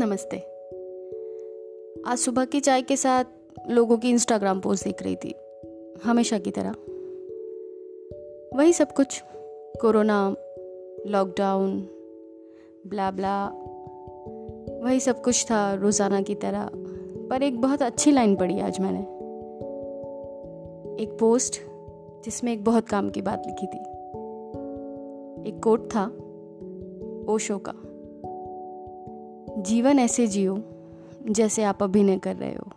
नमस्ते। आज सुबह की चाय के साथ लोगों की इंस्टाग्राम पोस्ट देख रही थी। हमेशा की तरह। वही सब कुछ। कोरोना लॉकडाउन ब्ला ब्ला वही सब कुछ था रोज़ाना की तरह। पर एक बहुत अच्छी लाइन पढ़ी आज मैंने। एक पोस्ट जिसमें एक बहुत काम की बात लिखी थी। एक कोट था, ओशो का। जीवन ऐसे जियो, जैसे आप अभिनय कर रहे हो।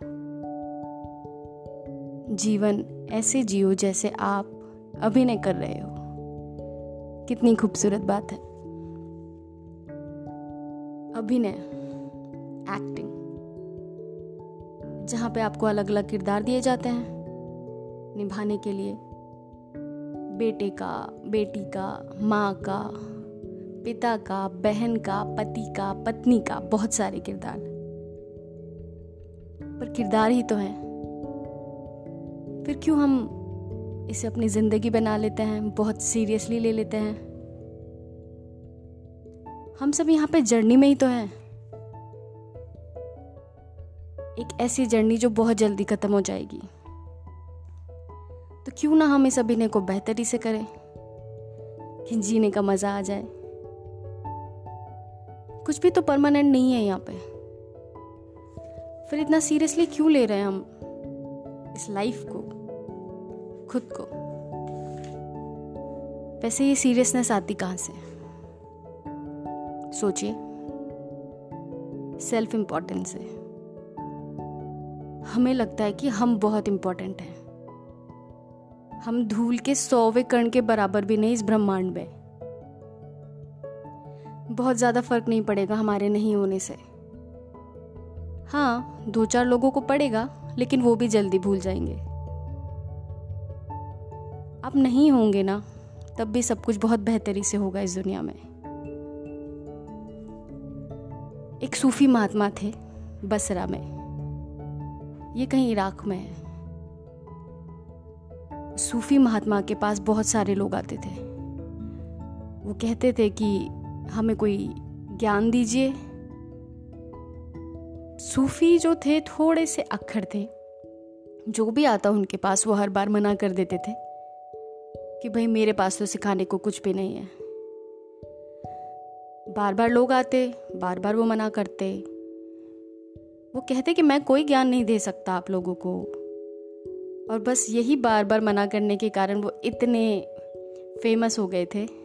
जीवन ऐसे जियो, जैसे आप अभिनय कर रहे हो। कितनी खूबसूरत बात है। अभिनय एक्टिंग जहाँ पे आपको अलग अलग किरदार दिए जाते हैं। निभाने के लिए बेटे का, बेटी का, माँ का पिता का, बहन का, पति का, पत्नी का बहुत सारे किरदार। पर किरदार ही तो है। फिर क्यों हम इसे अपनी ज़िंदगी बना लेते हैं, बहुत सीरियसली ले लेते हैं? हम सब यहाँ पे जर्नी में ही तो हैं। एक ऐसी जर्नी जो बहुत जल्दी खत्म हो जाएगी। तो क्यों ना हम इस अभिनय को बेहतरी से करें, कि जीने का मज़ा आ जाए। कुछ भी तो परमानेंट नहीं है यहाँ पे। फिर इतना सीरियसली क्यों ले रहे हैं हम? इस लाइफ को, खुद को। वैसे ये सीरियसनेस आती कहाँ से? सोचिए। सेल्फ इंपॉर्टेंस से। हमें लगता है कि हम बहुत इंपॉर्टेंट हैं। हम धूल के सौवे कण के बराबर भी नहीं इस ब्रह्मांड में। बहुत ज़्यादा फ़र्क नहीं पड़ेगा हमारे नहीं होने से। हाँ दो चार लोगों को पड़ेगा, लेकिन वो भी जल्दी भूल जाएँगे। आप नहीं होंगे ना, तब भी सब कुछ बहुत बेहतरी से होगा इस दुनिया में। एक सूफी महात्मा थे, बसरा में। ये कहीं इराक में है। सूफी महात्मा के पास बहुत सारे लोग आते थे। वो कहते थे कि हमें कोई ज्ञान दीजिए। सूफी जो थे, थोड़े से अक्खर थे। जो भी आता उनके पास, वो हर बार मना कर देते थे कि भाई, मेरे पास तो सिखाने को कुछ भी नहीं है। बार बार लोग आते बार बार वो मना करते। वो कहते कि मैं कोई ज्ञान नहीं दे सकता आप लोगों को। और बस यही बार बार मना करने के कारण वो इतने फ़ेमस हो गए थे।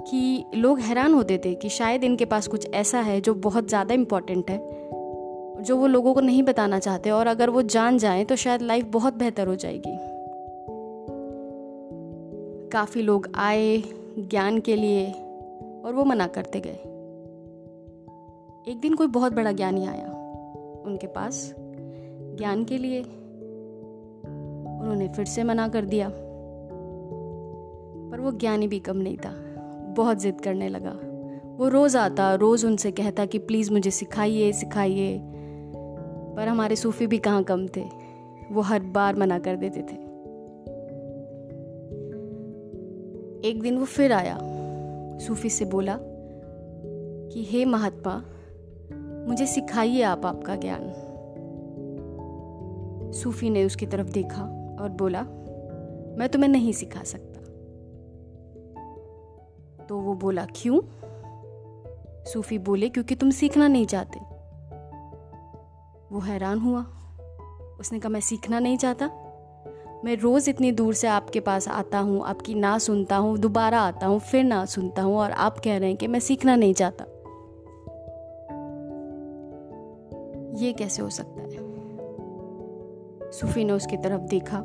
कि लोग हैरान होते थे कि शायद इनके पास कुछ ऐसा है जो बहुत ज़्यादा इंपॉर्टेंट है, जो वो लोगों को नहीं बताना चाहते और अगर वो जान जाएँ तो शायद लाइफ बहुत बेहतर हो जाएगी। काफ़ी लोग आए ज्ञान के लिए और वो मना करते गए। एक दिन कोई बहुत बड़ा ज्ञानी आया उनके पास ज्ञान के लिए। उन्होंने फिर से मना कर दिया, पर वो ज्ञानी भी कम नहीं था। बहुत ज़िद करने लगा। वो रोज़ आता, रोज़ उनसे कहता कि, प्लीज़ मुझे सिखाइए सिखाइए। पर हमारे सूफ़ी भी कहाँ कम थे। वो हर बार मना कर देते थे। एक दिन वो फिर आया। सूफी से बोला कि, हे महात्मा, मुझे सिखाइए आप आपका ज्ञान। सूफी ने उसकी तरफ़ देखा और बोला, मैं तुम्हें नहीं सिखा सकता। तो वो बोला, क्यों? सूफी बोले, क्योंकि तुम सीखना नहीं चाहते। वो हैरान हुआ। उसने कहा, मैं सीखना नहीं चाहता। मैं रोज़ इतनी दूर से आपके पास आता हूँ, आपकी ना सुनता हूँ, दोबारा आता हूँ, फिर ना सुनता हूँ और आप कह रहे हैं कि मैं सीखना नहीं चाहता। ये कैसे हो सकता है? सूफी ने उसकी तरफ़ देखा।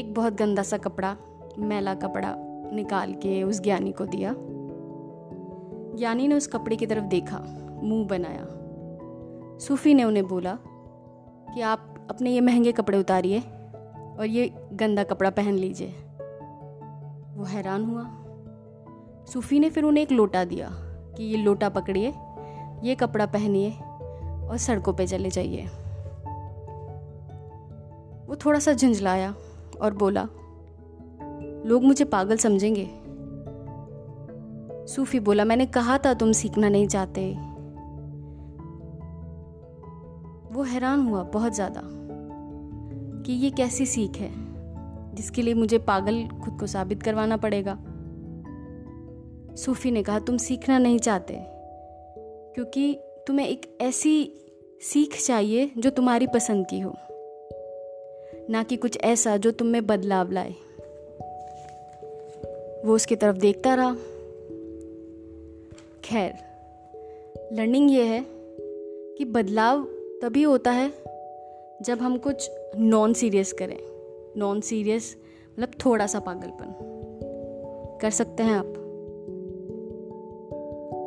एक बहुत गंदा सा कपड़ा, मैला कपड़ा निकाल के उस ज्ञानी को दिया। ज्ञानी ने उस कपड़े की तरफ़ देखा, मुँह बनाया। सूफी ने उन्हें बोला कि आप अपने ये महँगे कपड़े उतारिए और ये गंदा कपड़ा पहन लीजिए। वो हैरान हुआ। सूफी ने फिर उन्हें एक लोटा दिया कि ये लोटा पकड़िए, ये कपड़ा पहनिए और सड़कों पे चले जाइए। वो थोड़ा सा झंझलाया और बोला लोग मुझे पागल समझेंगे। सूफी बोला, मैंने कहा था तुम सीखना नहीं चाहते। वो हैरान हुआ बहुत ज़्यादा कि ये कैसी सीख है, जिसके लिए मुझे पागल खुद को साबित करवाना पड़ेगा। सूफी ने कहा, तुम सीखना नहीं चाहते, क्योंकि तुम्हें एक ऐसी सीख चाहिए जो तुम्हारी पसंद की हो, ना कि कुछ ऐसा जो तुम में बदलाव लाए। वो उसकी तरफ़ देखता रहा। खैर लर्निंग ये है कि बदलाव तभी होता है जब हम कुछ नॉन सीरियस करें। नॉन सीरियस मतलब थोड़ा सा पागलपन। कर सकते हैं आप।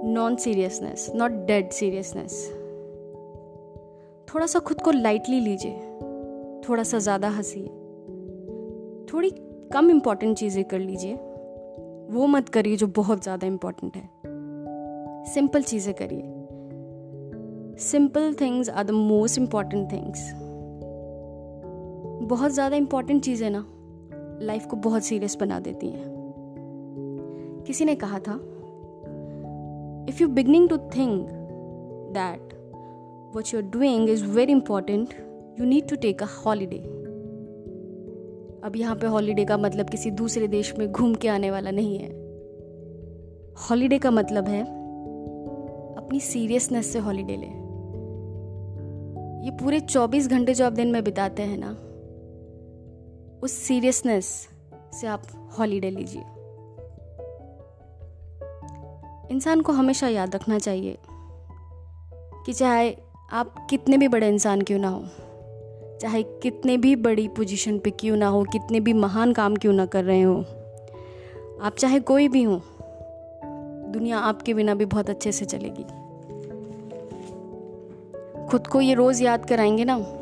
Non seriousness not dead seriousness थोड़ा सा खुद को लाइटली लीजिए। थोड़ा सा ज़्यादा हंसिए। थोड़ी कम इंपॉर्टेंट चीज़ें कर लीजिए। वो मत करिए जो बहुत ज़्यादा इंपॉर्टेंट है। सिंपल चीज़ें करिए। Simple things are the most important things बहुत ज़्यादा इंपॉर्टेंट चीज़ें ना लाइफ को बहुत सीरियस बना देती हैं। किसी ने कहा था if you beginning to think that what you are doing is very important you need to take a holiday अब यहाँ पे हॉलीडे का मतलब किसी दूसरे देश में घूम के आने वाला नहीं है। हॉलीडे का मतलब है, अपनी सीरियसनेस से हॉलीडे लें। ये पूरे 24 घंटे जो आप दिन में बिताते हैं ना, उस सीरियसनेस से आप हॉलीडे लीजिए। इंसान को हमेशा याद रखना चाहिए कि चाहे आप कितने भी बड़े इंसान क्यों ना हो चाहे कितने भी बड़ी पोजीशन पे क्यों ना हो, कितने भी महान काम क्यों ना कर रहे हो। आप चाहे कोई भी हो, दुनिया आपके बिना भी बहुत अच्छे से चलेगी। खुद को ये रोज़ याद कराएँगे ना?